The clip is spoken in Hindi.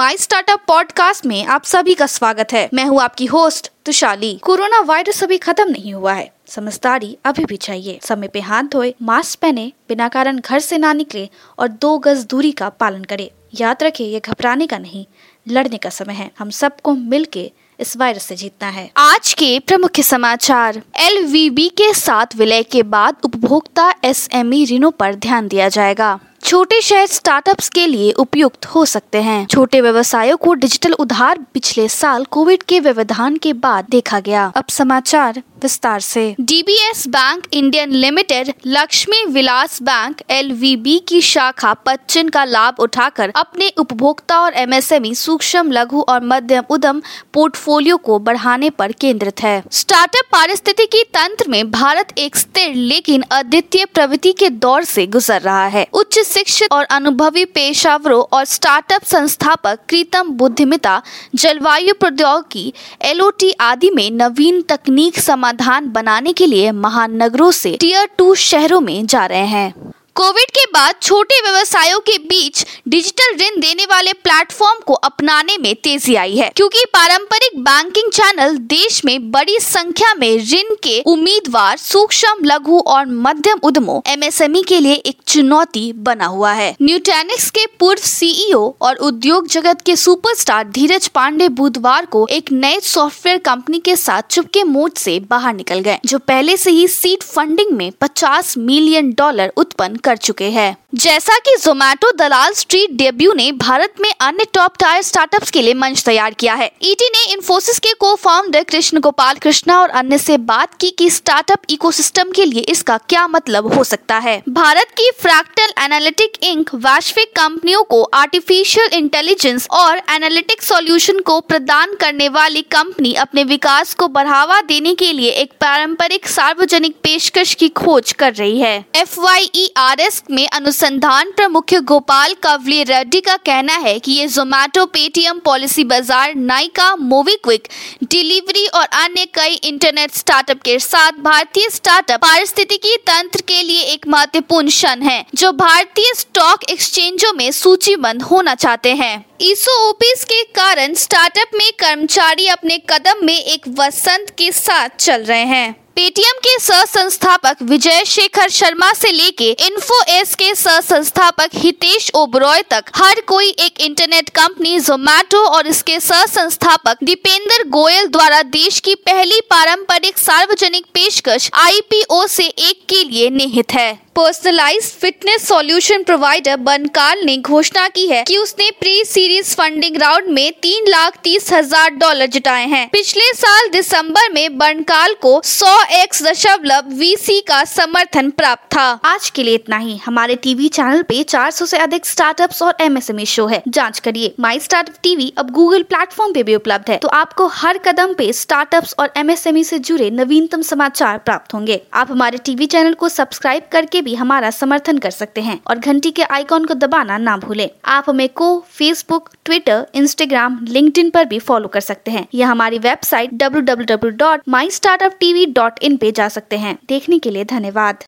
माई स्टार्टअप पॉडकास्ट में आप सभी का स्वागत है। मैं हूँ आपकी होस्ट तुशाली। कोरोना वायरस अभी खत्म नहीं हुआ है। समझदारी अभी भी चाहिए। समय पे हाथ धोए मास्क पहने, बिना कारण घर से ना निकले और दो गज दूरी का पालन करे। याद रखे, ये घबराने का नहीं, लड़ने का समय है। हम सबको मिल के इस वायरस से जीतना है। आज के प्रमुख समाचार। एलवीबी के साथ विलय के बाद उपभोक्ता एस एम ऋणों पर ध्यान दिया जाएगा। छोटे शहर स्टार्टअप्स के लिए उपयुक्त हो सकते हैं। छोटे व्यवसायों को डिजिटल उधार पिछले साल कोविड के व्यवधान के बाद देखा गया। अब समाचार विस्तार से। DBS bank Indian limited Lakshmi Vilas bank LVB की शाखा पच्चीन का लाभ उठाकर अपने उपभोक्ता और एमएसएमई सूक्ष्म, लघु और मध्यम उद्यम पोर्टफोलियो को बढ़ाने पर केंद्रित है। स्टार्टअप पारिस्थितिकी तंत्र में भारत एक स्थिर, लेकिन अद्वितीय प्रवृत्ति के दौर से गुजर रहा है। उच्च शिक्षित और अनुभवी पेशावरों और स्टार्टअप संस्थापक कृत्रिम बुद्धिमता जलवायु प्रौद्योगिकी, एलओटी आदि में नवीन तकनीक समाधान बनाने के लिए महानगरों से टीयर टू शहरों में जा रहे हैं। कोविड के बाद छोटे व्यवसायों के बीच डिजिटल ऋण देने वाले प्लेटफॉर्म को अपनाने में तेज़ी आई है, क्योंकि पारंपरिक बैंकिंग चैनल देश में बड़ी संख्या में ऋण के उम्मीदवार सूक्ष्म, लघु और मध्यम उद्यमों एमएसएमई के लिए एक चुनौती बना हुआ है। न्यूटेनिक्स के पूर्व सीईओ और उद्योग जगत के सुपरस्टार धीरज पांडे बुधवार को एक नए सॉफ्टवेयर कंपनी के साथ चुपके मोड से बाहर निकल गए, जो पहले से ही सीट फंडिंग में 50 मिलियन डॉलर उत्पन्न कर चुके हैं। जैसा कि जोमैटो दलाल स्ट्रीट डेब्यू ने भारत में अन्य टॉप टायर स्टार्टअप्स के लिए मंच तैयार किया है। ईटी e ने इन्फोसिस के को फाउंडर कृष्ण गोपाल कृष्णा और अन्य से बात की कि स्टार्टअप इकोसिस्टम के लिए इसका क्या मतलब हो सकता है। भारत की फ्रैक्टल एनालिटिक इंक वैश्विक कंपनियों को आर्टिफिशियल इंटेलिजेंस और एनालिटिक सॉल्यूशन को प्रदान करने वाली कंपनी अपने विकास को बढ़ावा देने के लिए एक पारंपरिक सार्वजनिक पेशकश की खोज कर रही है। एफ़ में अनुसार अनुसंधान प्रमुख गोपाल कवली रेड्डी का कहना है कि ये जोमैटो पेटीएम पॉलिसी बाज़ार नाइका मोबीक्विक क्विक डिलीवरी और अन्य कई इंटरनेट स्टार्टअप के साथ भारतीय स्टार्टअप पारिस्थितिकी तंत्र के लिए एक महत्वपूर्ण क्षण है, जो भारतीय स्टॉक एक्सचेंजों में सूचीबंद होना चाहते हैं। ईसो ओपीस के कारण स्टार्टअप में कर्मचारी अपने कदम में एक वसंत के साथ चल रहे हैं। पेटीएम के सह संस्थापक विजय शेखर शर्मा से लेके इन्फो एस के सह संस्थापक हितेश ओबरॉय तक हर कोई एक इंटरनेट कंपनी जोमैटो और इसके सह संस्थापक दीपेंद्र गोयल द्वारा देश की पहली पारंपरिक सार्वजनिक पेशकश आईपीओ से एक के लिए निहित है। पर्सनलाइज फिटनेस सॉल्यूशन प्रोवाइडर बनकाल ने घोषणा की है कि उसने प्री सीरीज़ फंडिंग राउंड में तीन लाख तीस हज़ार डॉलर जुटाए हैं। पिछले साल दिसंबर में बनकाल को सौ एक्स दशमलव वीसी का समर्थन प्राप्त था। आज के लिए इतना ही। हमारे टीवी चैनल पे 400 से अधिक स्टार्टअप्स और एमएसएमई शो है। जाँच करिए। माई स्टार्टअप टीवी अब गूगल प्लेटफॉर्म पे भी उपलब्ध है। तो आपको हर कदम पे स्टार्टअप्स और एमएसएमई से जुड़े नवीनतम समाचार प्राप्त होंगे। आप हमारे टीवी चैनल को सब्सक्राइब करके भी हमारा समर्थन कर सकते हैं और घंटी के आइकॉन को दबाना ना भूले। आप हमें को फेसबुक ट्विटर इंस्टाग्राम लिंक्डइन पर भी फॉलो कर सकते हैं। या हमारी website W W W dot my startup TV dot in पे जा सकते हैं। देखने के लिए धन्यवाद।